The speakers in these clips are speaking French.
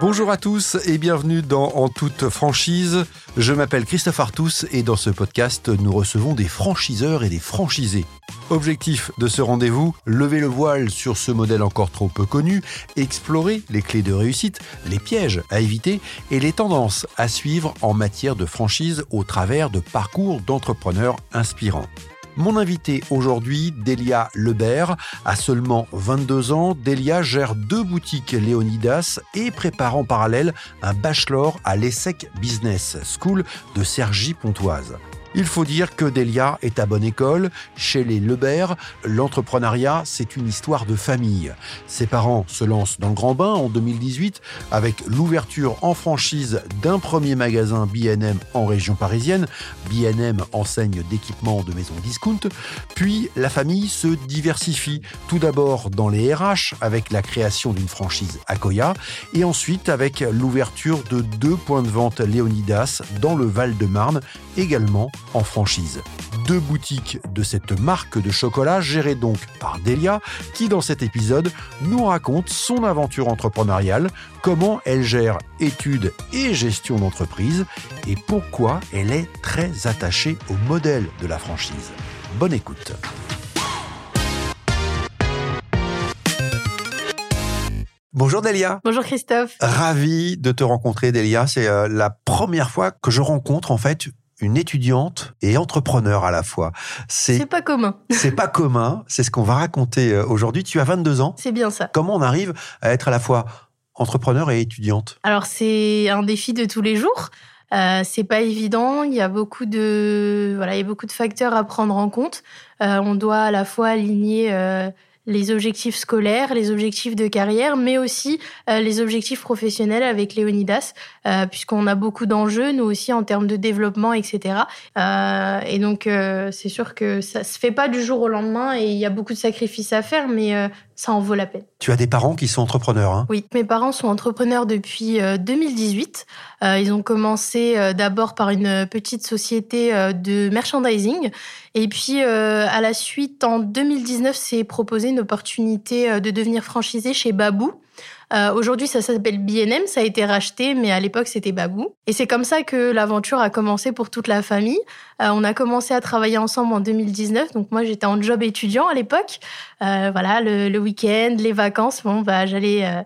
Bonjour à tous et bienvenue dans En toute franchise. Je m'appelle Christophe Artus et dans ce podcast, nous recevons des franchiseurs et des franchisés. Objectif de ce rendez-vous, lever le voile sur ce modèle encore trop peu connu, explorer les clés de réussite, les pièges à éviter et les tendances à suivre en matière de franchise au travers de parcours d'entrepreneurs inspirants. Mon invité aujourd'hui, Delia Lebert, a seulement 22 ans. Delia gère deux boutiques Léonidas et prépare en parallèle un bachelor à l'ESSEC Business School de Cergy-Pontoise. Il faut dire que Delia est à bonne école. Chez les Lebert, l'entrepreneuriat, c'est une histoire de famille. Ses parents se lancent dans le grand bain en 2018 avec l'ouverture en franchise d'un premier magasin BNM en région parisienne. BNM enseigne d'équipements de maisons discount. Puis la famille se diversifie. Tout d'abord dans les RH avec la création d'une franchise Akoya et ensuite avec l'ouverture de deux points de vente Léonidas dans le Val-de-Marne, également en franchise. Deux boutiques de cette marque de chocolat gérées donc par Delia, qui dans cet épisode nous raconte son aventure entrepreneuriale, comment elle gère études et gestion d'entreprise et pourquoi elle est très attachée au modèle de la franchise. Bonne écoute. Bonjour Delia. Bonjour Christophe. Ravi de te rencontrer Delia. C'est euh, la première fois que je rencontre en fait une étudiante et entrepreneur à la fois. C'est pas commun. C'est pas commun. C'est ce qu'on va raconter euh, aujourd'hui. Tu as 22 ans. C'est bien ça. Comment on arrive à être à la fois entrepreneur et étudiante? Alors c'est un défi de tous les jours. Euh, c'est pas évident. Il y a beaucoup de voilà, il y a beaucoup de facteurs à prendre en compte. Euh, on doit à la fois aligner euh, les objectifs scolaires, les objectifs de carrière, mais aussi euh, les objectifs professionnels avec Léonidas, euh, puisqu'on a beaucoup d'enjeux, nous aussi, en termes de développement, etc. Euh, et donc, euh, c'est sûr que ça se fait pas du jour au lendemain et il y a beaucoup de sacrifices à faire, mais euh, ça en vaut la peine. Tu as des parents qui sont entrepreneurs. Hein? Oui, mes parents sont entrepreneurs depuis 2018. Euh, ils ont commencé euh, d'abord par une petite société euh, de merchandising. Et puis, à la suite, en 2019, s'est proposé une opportunité de devenir franchisé chez Babou. Euh, Aujourd'hui, ça s'appelle BNM, ça a été racheté, mais à l'époque, c'était Babou. Et c'est comme ça que l'aventure a commencé pour toute la famille. Euh, on a commencé à travailler ensemble en 2019. Donc moi, j'étais en job étudiant à l'époque. Euh, voilà, le, le week-end, les vacances, bon, bah, j'allais euh,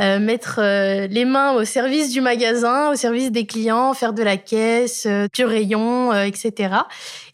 euh, mettre euh, les mains au service du magasin, au service des clients, faire de la caisse, du rayon, etc.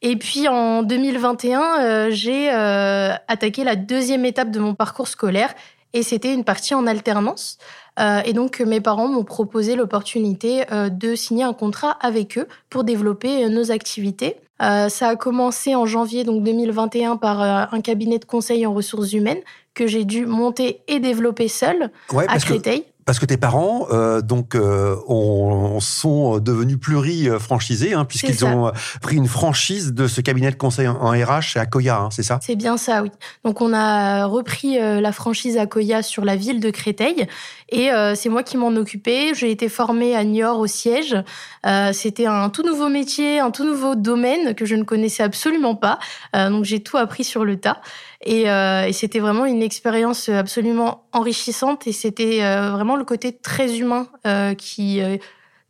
Et puis en 2021, j'ai attaqué la deuxième étape de mon parcours scolaire et c'était une partie en alternance. Euh, et donc mes parents m'ont proposé l'opportunité euh, de signer un contrat avec eux pour développer euh, nos activités. Euh, ça a commencé en janvier donc 2021 par euh, un cabinet de conseil en ressources humaines que j'ai dû monter et développer seul ouais, à Créteil. Que... Parce que tes parents, euh, donc, euh, ont, sont devenus pluri-franchisés, hein, puisqu'ils ont pris une franchise de ce cabinet de conseil en RH Akoya, hein, c'est ça? C'est bien ça, oui. Donc, on a repris euh, la franchise Akoya sur la ville de Créteil, et euh, c'est moi qui m'en occupais. J'ai été formée à Niort au siège. Euh, C'était un tout nouveau métier, un tout nouveau domaine que je ne connaissais absolument pas. Euh, donc, j'ai tout appris sur le tas. Et, c'était vraiment une expérience absolument enrichissante et c'était vraiment le côté très humain qui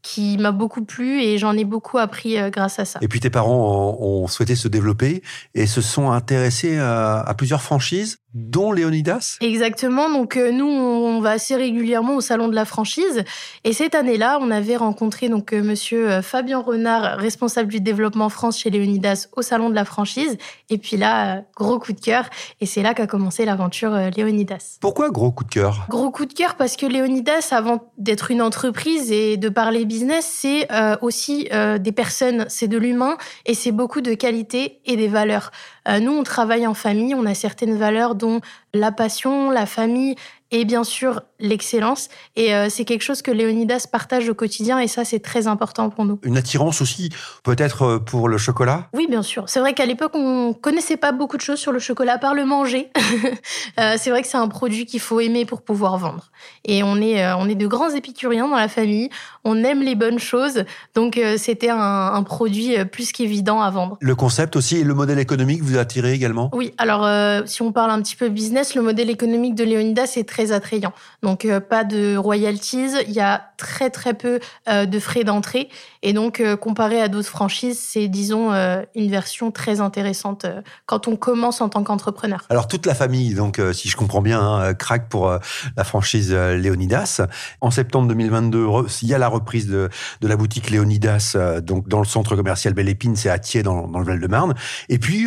qui m'a beaucoup plu et j'en ai beaucoup appris grâce à ça. Et puis tes parents ont, souhaité se développer et se sont intéressés à plusieurs franchises dont Léonidas Exactement. Donc euh, nous, on va assez régulièrement au salon de la franchise. Et cette année-là, on avait rencontré donc euh, Monsieur Fabien Renard, responsable du développement France chez Léonidas, au salon de la franchise. Et puis là, gros coup de cœur. Et c'est là qu'a commencé l'aventure euh, Léonidas. Pourquoi gros coup de cœur? Gros coup de cœur parce que Léonidas, avant d'être une entreprise et de parler business, c'est euh, aussi euh, des personnes, c'est de l'humain et c'est beaucoup de qualité et des valeurs. Euh, nous, on travaille en famille, on a certaines valeurs dont la passion, la famille et bien sûr l'excellence. Et euh, c'est quelque chose que Léonidas partage au quotidien et ça, c'est très important pour nous. Une attirance aussi, peut-être euh, pour le chocolat? Oui, bien sûr. C'est vrai qu'à l'époque, on connaissait pas beaucoup de choses sur le chocolat, par le manger. euh, c'est vrai que c'est un produit qu'il faut aimer pour pouvoir vendre. Et on est, euh, on est de grands épicuriens dans la famille. On aime les bonnes choses. Donc, c'était un, un, produit plus qu'évident à vendre. Le concept aussi et le modèle économique vous a attiré également? Oui. Alors, si on parle un petit peu business, le modèle économique de Leonidas est très attrayant. Donc euh, pas de royalties, il y a très très peu euh, de frais d'entrée et donc euh, comparé à d'autres franchises, c'est disons une version très intéressante quand on commence en tant qu'entrepreneur. Alors toute la famille, donc si je comprends bien, hein, craque pour la franchise Leonidas. En septembre 2022, il y a la reprise de, de la boutique Leonidas donc dans le centre commercial Belle Épine, c'est à Thiers dans, dans le Val-de-Marne. Et puis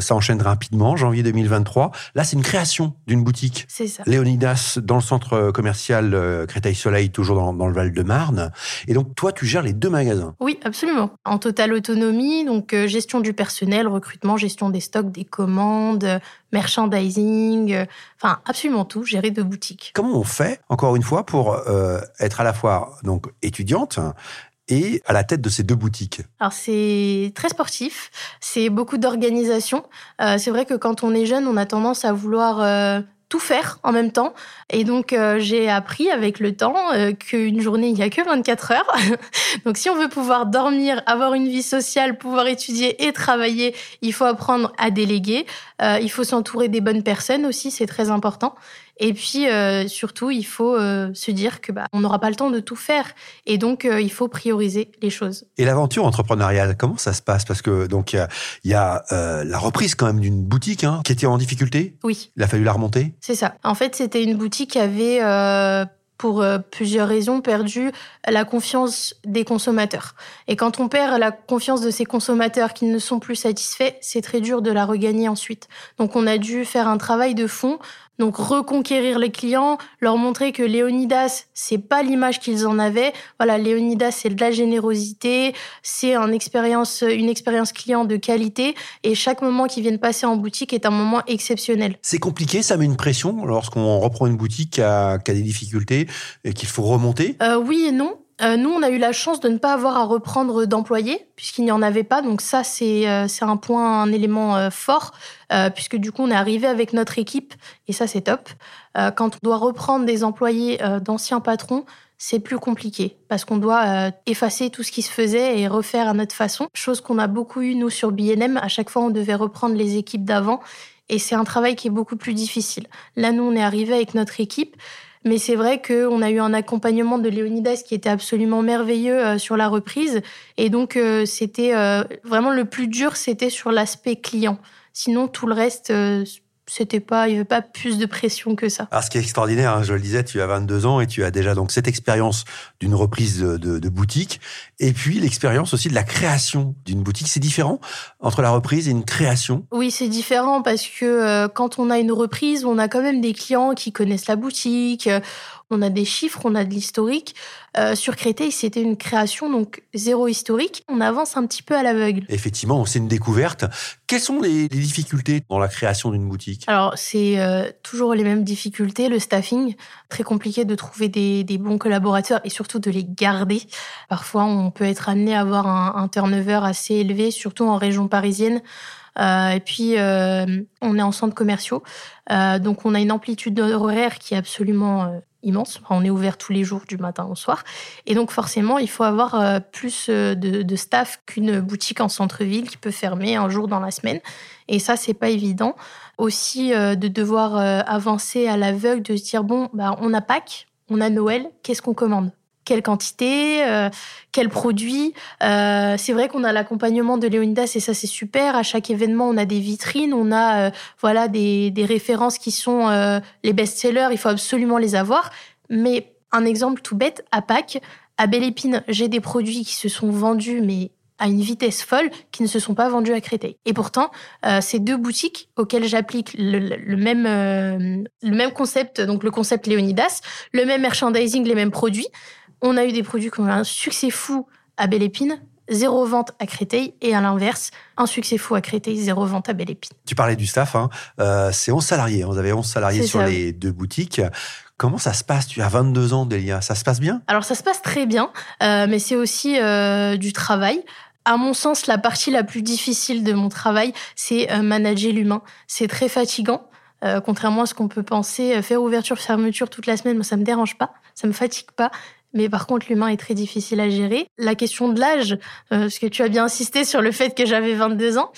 ça enchaîne rapidement, janvier 2023. Là, c'est une création d'une boutique. C'est ça. Léonidas dans le centre commercial euh, Créteil-Soleil, toujours dans, le Val-de-Marne. Et donc, toi, tu gères les deux magasins. Oui, absolument. En totale autonomie, donc euh, gestion du personnel, recrutement, gestion des stocks, des commandes, merchandising, euh, enfin absolument tout, gérer deux boutiques. Comment on fait, encore une fois, pour être à la fois donc étudiante et à la tête de ces deux boutiques? Alors c'est très sportif, c'est beaucoup d'organisation. Euh, c'est vrai que quand on est jeune, on a tendance à vouloir euh, tout faire en même temps. Et donc, euh, j'ai appris avec le temps qu'une journée, il n'y a que 24 heures. donc, si on veut pouvoir dormir, avoir une vie sociale, pouvoir étudier et travailler, il faut apprendre à déléguer. il faut s'entourer des bonnes personnes aussi, c'est très important. Et puis euh, surtout, il faut euh, se dire que bah, on n'aura pas le temps de tout faire, et donc euh, il faut prioriser les choses. Et l'aventure entrepreneuriale, comment ça se passe? Parce que donc il y a, la reprise quand même d'une boutique hein, qui était en difficulté. Oui. Il a fallu la remonter. C'est ça. En fait, c'était une boutique qui avait pour plusieurs raisons, perdu la confiance des consommateurs. Et quand on perd la confiance de ces consommateurs qui ne sont plus satisfaits, c'est très dur de la regagner ensuite. Donc on a dû faire un travail de fond donc reconquérir les clients, leur montrer que Léonidas, c'est pas l'image qu'ils en avaient. Voilà, Léonidas, c'est de la générosité, c'est une expérience, une expérience client de qualité, et chaque moment qu'ils viennent passer en boutique est un moment exceptionnel. C'est compliqué, ça met une pression lorsqu'on reprend une boutique qui a, des difficultés et qu'il faut remonter? Euh, oui et non. Euh, nous, on a eu la chance de ne pas avoir à reprendre d'employés, puisqu'il n'y en avait pas. Donc ça, c'est euh, un point, un élément euh, fort, puisque du coup, on est arrivé avec notre équipe, et ça, c'est top. quand on doit reprendre des employés d'anciens patrons, c'est plus compliqué, parce qu'on doit effacer tout ce qui se faisait et refaire à notre façon. Chose qu'on a beaucoup eu, nous, sur BNM. À chaque fois, on devait reprendre les équipes d'avant, et c'est un travail qui est beaucoup plus difficile. Là, nous, on est arrivé avec notre équipe. Mais c'est vrai qu'on a eu un accompagnement de Léonidas qui était absolument merveilleux euh, sur la reprise. Et donc, euh, c'était euh, vraiment le plus dur, c'était sur l'aspect client. Sinon, tout le reste, c'était pas, il n'y avait pas plus de pression que ça. Alors, ce qui est extraordinaire, hein, je le disais, tu as 22 ans et tu as déjà donc cette expérience d'une reprise de, boutique et puis l'expérience aussi de la création d'une boutique. C'est différent entre la reprise et une création? Oui, c'est différent parce que euh, quand on a une reprise, on a quand même des clients qui connaissent la boutique on a des chiffres, on a de l'historique. Euh, sur Créteil, c'était une création, donc zéro historique. On avance un petit peu à l'aveugle. Effectivement, c'est une découverte. Quelles sont les, difficultés dans la création d'une boutique? Alors, c'est euh, toujours les mêmes difficultés. Le staffing, très compliqué de trouver des, bons collaborateurs et surtout de les garder. Parfois, on peut être amené à avoir un, turnover assez élevé, surtout en région parisienne. Euh, et puis, on est en centre commerciaux. donc, on a une amplitude horaire qui est absolument immense. On est ouvert tous les jours du matin au soir. Et donc forcément, il faut avoir euh, plus euh, de, staff qu'une boutique en centre-ville qui peut fermer un jour dans la semaine. Et ça, c'est pas évident. Aussi euh, de devoir avancer à l'aveugle, de se dire bon, bah, on a Pâques, on a Noël, qu'est-ce qu'on commande? Quelle quantité, euh, quel produit. Euh, c'est vrai qu'on a l'accompagnement de Léonidas et ça c'est super. À chaque événement, on a des vitrines, on a euh, voilà des, références qui sont les best-sellers. Il faut absolument les avoir. Mais un exemple tout bête à Pâques, à Belle Épine, j'ai des produits qui se sont vendus mais à une vitesse folle qui ne se sont pas vendus à Créteil. Et pourtant, ces deux boutiques auxquelles j'applique le, même, le même concept, donc le concept Léonidas, le même merchandising, les mêmes produits, on a eu des produits qui ont eu un succès fou à Belle Épine, zéro vente à Créteil, et à l'inverse, un succès fou à Créteil, zéro vente à Belle Épine. Tu parlais du staff, hein. Euh, c'est 11 salariés. Vous avez 11 salariés sur les deux boutiques. Comment ça se passe? Tu as 22 ans, Delia. Ça se passe bien? Alors, ça se passe très bien, euh, mais c'est aussi euh, du travail. À mon sens, la partie la plus difficile de mon travail, c'est manager l'humain. C'est très fatigant. contrairement à ce qu'on peut penser, faire ouverture, fermeture toute la semaine, moi, ça me dérange pas, ça me fatigue pas. Mais par contre, l'humain est très difficile à gérer. La question de l'âge, euh, parce que tu as bien insisté sur le fait que j'avais 22 ans,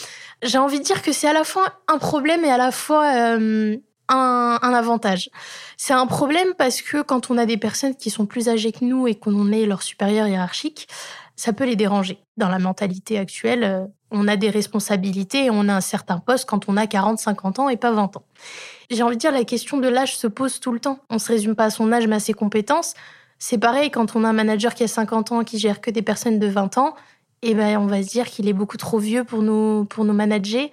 j'ai envie de dire que c'est à la fois un problème et à la fois euh, un, avantage. C'est un problème parce que quand on a des personnes qui sont plus âgées que nous et qu'on est leur supérieur hiérarchique, ça peut les déranger. Dans la mentalité actuelle, euh, on a des responsabilités et on a un certain poste quand on a 40, 50 ans et pas 20 ans. J'ai envie de dire, la question de l'âge se pose tout le temps. On se résume pas à son âge, mais à ses compétences. C'est pareil quand on a un manager qui a 50 ans, qui gère que des personnes de 20 ans, eh ben on va se dire qu'il est beaucoup trop vieux pour nous, pour nous manager.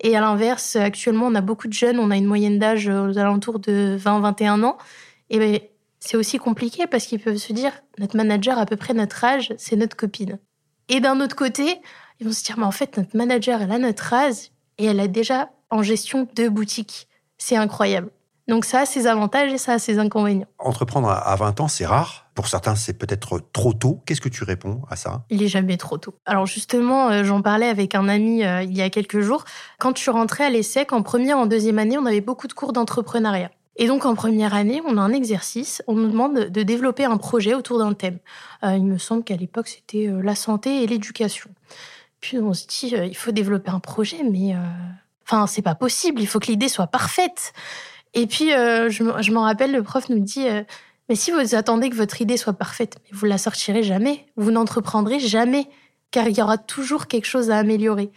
Et à l'inverse, actuellement, on a beaucoup de jeunes, on a une moyenne d'âge aux alentours de 20-21 ans. Et ben, c'est aussi compliqué parce qu'ils peuvent se dire, notre manager à peu près notre âge, c'est notre copine. Et d'un autre côté, ils vont se dire, mais en fait, notre manager, elle a notre âge et elle a déjà en gestion deux boutiques. C'est incroyable. Donc ça a ses avantages et ça a ses inconvénients. Entreprendre à 20 ans, c'est rare. Pour certains, c'est peut-être trop tôt. Qu'est-ce que tu réponds à ça? Il est jamais trop tôt. Alors justement, euh, j'en parlais avec un ami euh, il y a quelques jours. Quand je suis rentrée à l'ESSEC, en première, en deuxième année, on avait beaucoup de cours d'entrepreneuriat. Et donc en première année, on a un exercice, on nous demande de développer un projet autour d'un thème. Euh, il me semble qu'à l'époque, c'était la santé et l'éducation. Puis on se dit, il faut développer un projet, mais enfin, c'est pas possible, il faut que l'idée soit parfaite. Et puis, euh, je, m'en rappelle, le prof nous dit euh, Mais si vous attendez que votre idée soit parfaite, vous la sortirez jamais, vous n'entreprendrez jamais, car il y aura toujours quelque chose à améliorer.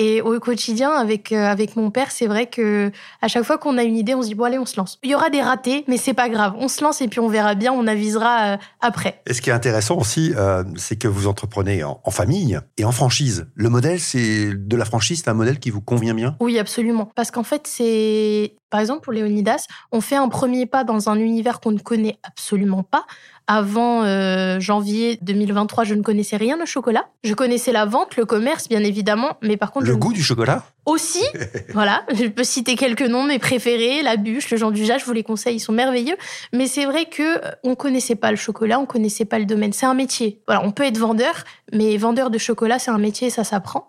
Et au quotidien, avec, euh, avec mon père, c'est vrai que à chaque fois qu'on a une idée, on se dit, bon, allez, on se lance. Il y aura des ratés, mais c'est pas grave. On se lance et puis on verra bien, on avisera euh, après. Et ce qui est intéressant aussi, euh, c'est que vous entreprenez en, famille et en franchise. Le modèle, c'est de la franchise, c'est un modèle qui vous convient bien? Oui, absolument. Parce qu'en fait, c'est par exemple, pour Léonidas, on fait un premier pas dans un univers qu'on ne connaît absolument pas. Avant euh, janvier 2023, je ne connaissais rien au chocolat. Je connaissais la vente, le commerce, bien évidemment, mais par contre... Le goût du chocolat? Aussi, voilà. Je peux citer quelques noms, mes préférés, la bûche, le Jean du je vous les conseille, ils sont merveilleux. Mais c'est vrai que euh, on connaissait pas le chocolat, on connaissait pas le domaine. C'est un métier. Voilà, on peut être vendeur, mais vendeur de chocolat, c'est un métier, ça s'apprend.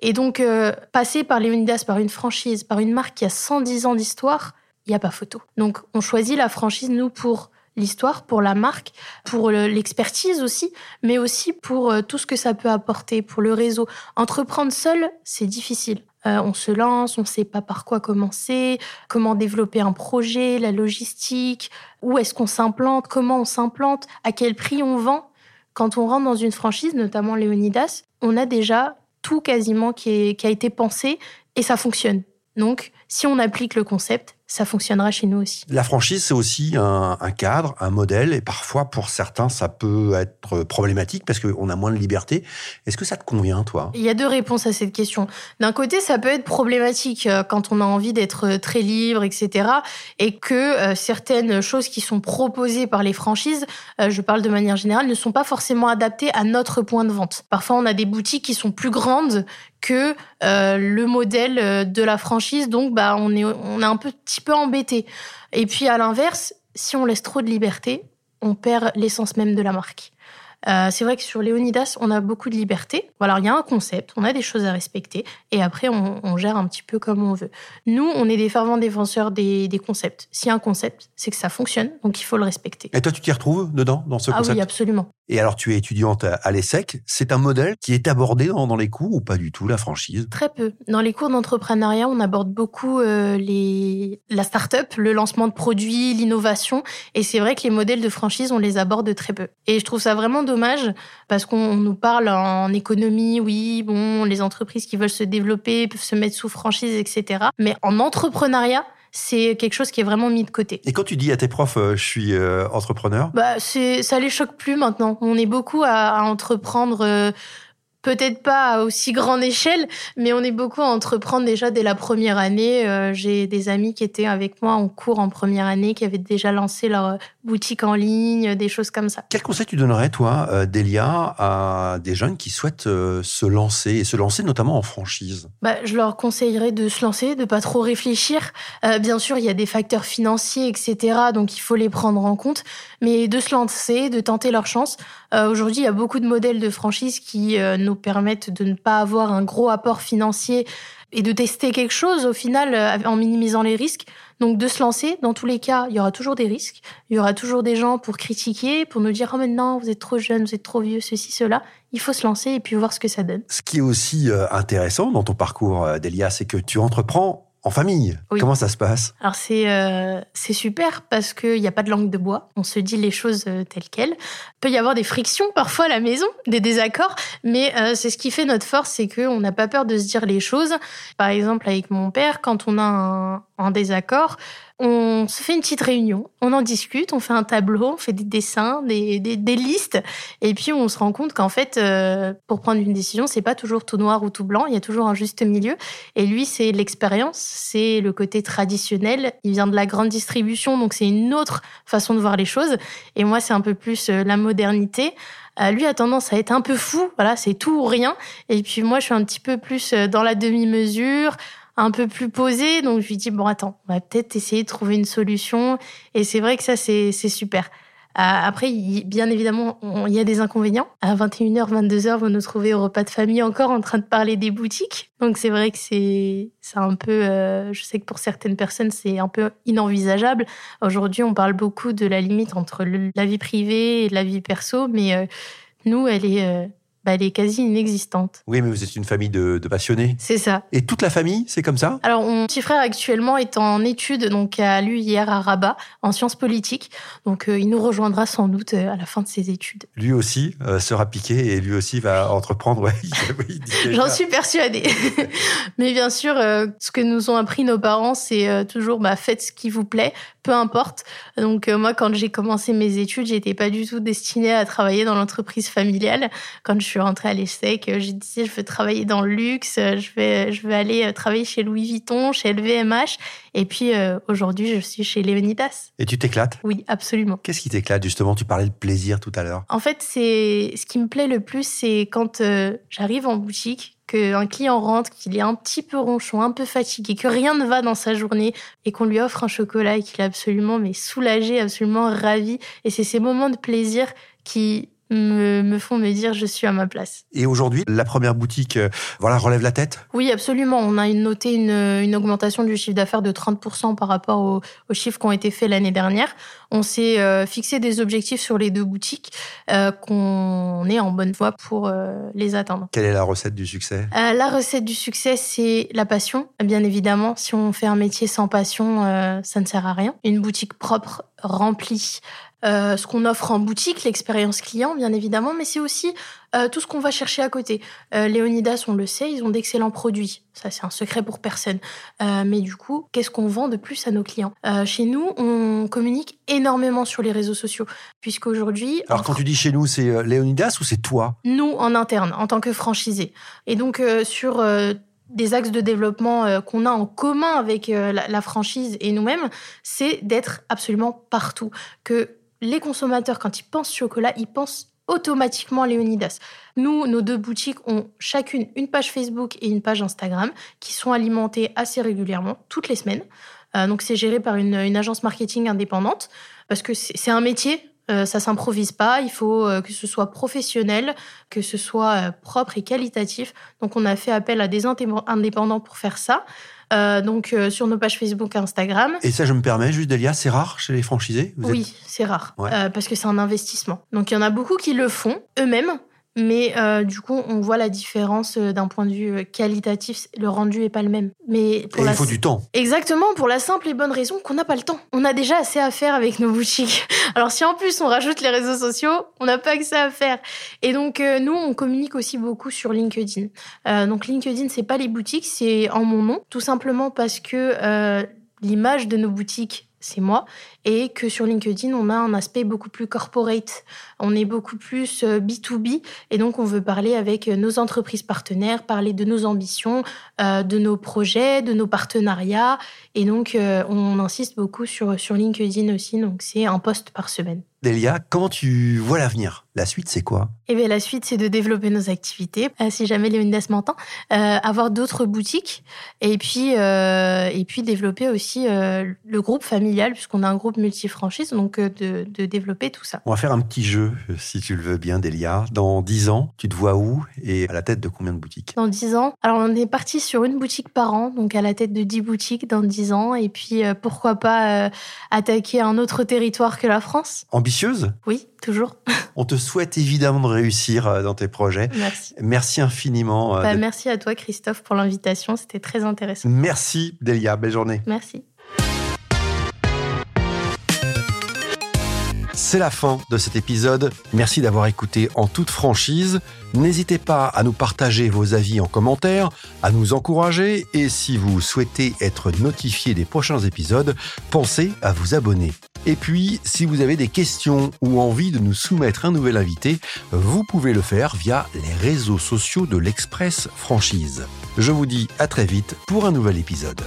Et donc, euh, passer par Léonidas, par une franchise, par une marque qui a 110 ans d'histoire, il n'y a pas photo. Donc, on choisit la franchise, nous, pour l'histoire, pour la marque, pour l'expertise aussi, mais aussi pour euh, tout ce que ça peut apporter, pour le réseau. Entreprendre seul, c'est difficile. Euh, on se lance, on ne sait pas par quoi commencer, comment développer un projet, la logistique, où est-ce qu'on s'implante, comment on s'implante, à quel prix on vend. Quand on rentre dans une franchise, notamment Léonidas, on a déjà tout quasiment qui, qui a été pensé et ça fonctionne. Donc, si on applique le concept, ça fonctionnera chez nous aussi. La franchise, c'est aussi un, cadre, un modèle, et parfois, pour certains, ça peut être problématique parce qu'on a moins de liberté. Est-ce que ça te convient, toi? Il y a deux réponses à cette question. D'un côté, ça peut être problématique euh, quand on a envie d'être euh, très libre, etc., et que euh, certaines choses qui sont proposées par les franchises, je parle de manière générale, ne sont pas forcément adaptées à notre point de vente. Parfois, on a des boutiques qui sont plus grandes que le modèle de la franchise, donc bah, on est, on est un petit peu embêté. Et puis à l'inverse, si on laisse trop de liberté, on perd l'essence même de la marque. Euh, c'est vrai que sur Léonidas, on a beaucoup de liberté. Voilà, il y a un concept, on a des choses à respecter, et après, on, gère un petit peu comme on veut. Nous, on est des fervents défenseurs des, concepts. S'il y a un concept, c'est que ça fonctionne, donc il faut le respecter. Et toi, tu t'y retrouves dedans, dans ce concept Ah oui, absolument. Et alors, tu es étudiante à l'ESSEC. C'est un modèle qui est abordé dans, les cours ou pas du tout, la franchise? Très peu. Dans les cours d'entrepreneuriat, on aborde beaucoup euh, les... la start-up, le lancement de produits, l'innovation. Et c'est vrai que les modèles de franchise, on les aborde très peu. Et je trouve ça vraiment dommage parce qu'on nous parle en économie, oui, bon, les entreprises qui veulent se développer peuvent se mettre sous franchise, etc. Mais en entrepreneuriat, c'est quelque chose qui est vraiment mis de côté. Et quand tu dis à tes profs, euh, je suis euh, entrepreneur? Bah, Ça les choque plus maintenant. On est beaucoup à, entreprendre. Euh, peut-être pas à aussi grande échelle, mais on est beaucoup à entreprendre déjà dès la première année. Euh, j'ai des amis qui étaient avec moi en cours en première année, qui avaient déjà lancé leur boutique en ligne, des choses comme ça. Quel conseil tu donnerais, toi, euh, Delia, à des jeunes qui souhaitent euh, se lancer, et se lancer notamment en franchise? Bah, Je leur conseillerais de se lancer, de pas trop réfléchir. bien sûr, il y a des facteurs financiers, etc., donc il faut les prendre en compte, mais de se lancer, de tenter leur chance. Aujourd'hui, il y a beaucoup de modèles de franchise qui nous permettent de ne pas avoir un gros apport financier et de tester quelque chose au final euh, en minimisant les risques. Donc de se lancer, dans tous les cas, il y aura toujours des risques. Il y aura toujours des gens pour critiquer, pour nous dire oh maintenant vous êtes trop jeune, vous êtes trop vieux, ceci, cela. Il faut se lancer et puis voir ce que ça donne. Ce qui est aussi euh, intéressant dans ton parcours, euh, Delia, c'est que tu entreprends en famille. Oui. Comment ça se passe? Alors c'est euh, c'est super parce qu'il n'y a pas de langue de bois. On se dit les choses euh, telles quelles. Il peut y avoir des frictions parfois à la maison, des désaccords, mais euh, c'est ce qui fait notre force, c'est qu'on n'a pas peur de se dire les choses. Par exemple, avec mon père, quand on a un, un désaccord, on se fait une petite réunion, on en discute, on fait un tableau, on fait des dessins, des, des, des listes, et puis on se rend compte qu'en fait, euh, pour prendre une décision, c'est pas toujours tout noir ou tout blanc, il y a toujours un juste milieu. Et lui, c'est l'expérience, c'est le côté traditionnel. Il vient de la grande distribution, donc c'est une autre façon de voir les choses. Et moi, c'est un peu plus euh, la modernité. Euh, lui a tendance à être un peu fou, voilà, c'est tout ou rien. Et puis moi, je suis un petit peu plus euh, dans la demi-mesure, un peu plus posée. Donc je lui dis bon, attends, on va peut-être essayer de trouver une solution. Et c'est vrai que ça, c'est super. Euh, après, bien évidemment, il y a des inconvénients. À 21h, 22h, vous nous trouvez au repas de famille encore en train de parler des boutiques. Donc c'est vrai que c'est un peu, euh, je sais que pour certaines personnes, c'est un peu inenvisageable. Aujourd'hui, on parle beaucoup de la limite entre la vie privée et la vie perso, mais euh, nous, elle est, bah, elle est quasi inexistante. Oui, mais vous êtes une famille de, de passionnés. C'est ça. Et toute la famille, c'est comme ça? Alors, mon petit frère actuellement est en études, donc a lu hier à Rabat en sciences politiques. Donc, euh, il nous rejoindra sans doute euh, à la fin de ses études. Lui aussi euh, sera piqué et lui aussi va entreprendre. Ouais. J'en suis persuadée. Mais bien sûr, euh, ce que nous ont appris nos parents, c'est toujours bah, faites ce qui vous plaît, peu importe. Donc moi, quand j'ai commencé mes études, j'étais pas du tout destinée à travailler dans l'entreprise familiale. Quand je suis rentrée à l'ESSEC, euh, j'ai dit je veux travailler dans le luxe, euh, je vais, je vais aller euh, travailler chez Louis Vuitton, chez LVMH. Et puis euh, aujourd'hui, je suis chez Léonidas. Et tu t'éclates? Oui, absolument. Qu'est-ce qui t'éclate? Justement Tu parlais de plaisir tout à l'heure. En fait, c'est ce qui me plaît le plus, c'est quand euh, j'arrive en boutique, qu'un client rentre, qu'il est un petit peu ronchon, un peu fatigué, que rien ne va dans sa journée et qu'on lui offre un chocolat et qu'il est absolument mais soulagé, absolument ravi. Et c'est ces moments de plaisir qui me, me font me dire je suis à ma place. Et aujourd'hui, la première boutique, euh, voilà, relève la tête? Oui, absolument. On a noté une, une augmentation du chiffre d'affaires de 30% par rapport aux, aux chiffres qui ont été faits l'année dernière. On s'est euh, fixé des objectifs sur les deux boutiques euh, qu'on est en bonne voie pour euh, les atteindre. Quelle est la recette du succès? La recette du succès, c'est la passion. Bien évidemment, si on fait un métier sans passion, ça ne sert à rien. Une boutique propre, remplie, euh, ce qu'on offre en boutique, l'expérience client, bien évidemment, mais c'est aussi euh, tout ce qu'on va chercher à côté. Euh, Léonidas, on le sait, ils ont d'excellents produits. Ça, c'est un secret pour personne. Euh, mais du coup, qu'est-ce qu'on vend de plus à nos clients Chez nous, on communique énormément sur les réseaux sociaux, puisqu'aujourd'hui... Alors quand tu dis chez nous, c'est Léonidas ou c'est toi? Nous en interne en tant que franchisé. Et donc sur des axes de développement euh, qu'on a en commun avec euh, la, la franchise et nous-mêmes, c'est d'être absolument partout. Que les consommateurs, quand ils pensent chocolat, ils pensent automatiquement Léonidas. Nous, nos deux boutiques ont chacune une page Facebook et une page Instagram qui sont alimentées assez régulièrement, toutes les semaines. Euh, donc c'est géré par une, agence marketing indépendante parce que c'est un métier. Euh, ça s'improvise pas, il faut euh, que ce soit professionnel, que ce soit euh, propre et qualitatif. Donc on a fait appel à des indé- indépendants pour faire ça. Euh, donc euh, sur nos pages Facebook et Instagram. Et ça, je me permets, juste Delia, c'est rare chez les franchisés? Vous êtes- Oui, c'est rare, Ouais. euh, parce que c'est un investissement. Donc il y en a beaucoup qui le font eux-mêmes, mais euh, du coup on voit la différence euh, d'un point de vue euh, qualitatif. Le rendu est pas le même. Mais Et pour la il faut du temps. Exactement, pour la simple et bonne raison qu'on n'a pas le temps. On a déjà assez à faire avec nos boutiques. Alors si en plus on rajoute les réseaux sociaux, on n'a pas que ça à faire. Et donc euh, nous, on communique aussi beaucoup sur LinkedIn. Euh, donc LinkedIn, c'est pas les boutiques, c'est en mon nom, tout simplement parce que l'image de nos boutiques c'est moi, et que sur LinkedIn, on a un aspect beaucoup plus corporate. On est beaucoup plus euh, B2B, et donc on veut parler avec euh, nos entreprises partenaires, parler de nos ambitions, euh, de nos projets, de nos partenariats, et donc euh, on insiste beaucoup sur, sur LinkedIn aussi, donc c'est un post par semaine. Delia, comment tu vois l'avenir? La suite, c'est quoi? Et bien la suite, c'est de développer nos activités, euh, si jamais Léonidas m'entend, euh, avoir d'autres boutiques, et puis, euh, et puis développer aussi euh, le groupe familial, puisqu'on a un groupe multi-franchise, donc euh, de, de développer tout ça. On va faire un petit jeu, euh, si tu le veux bien, Delia. Dans 10 ans, tu te vois où et à la tête de combien de boutiques? Dans 10 ans, alors on est parti sur une boutique par an, donc à la tête de 10 boutiques dans 10 ans, et puis euh, pourquoi pas euh, attaquer un autre territoire que la France? Ambitieuse? Oui, toujours. On te souhaite évidemment de réussir dans tes projets. Merci. Merci infiniment. bah, Merci à toi, Christophe, pour l'invitation. C'était très intéressant. Merci, Delia. Belle journée. Merci. C'est la fin de cet épisode. Merci d'avoir écouté en toute franchise. N'hésitez pas à nous partager vos avis en commentaire, à nous encourager et si vous souhaitez être notifié des prochains épisodes, pensez à vous abonner. Et puis, si vous avez des questions ou envie de nous soumettre un nouvel invité, vous pouvez le faire via les réseaux sociaux de l'Express Franchise. Je vous dis à très vite pour un nouvel épisode.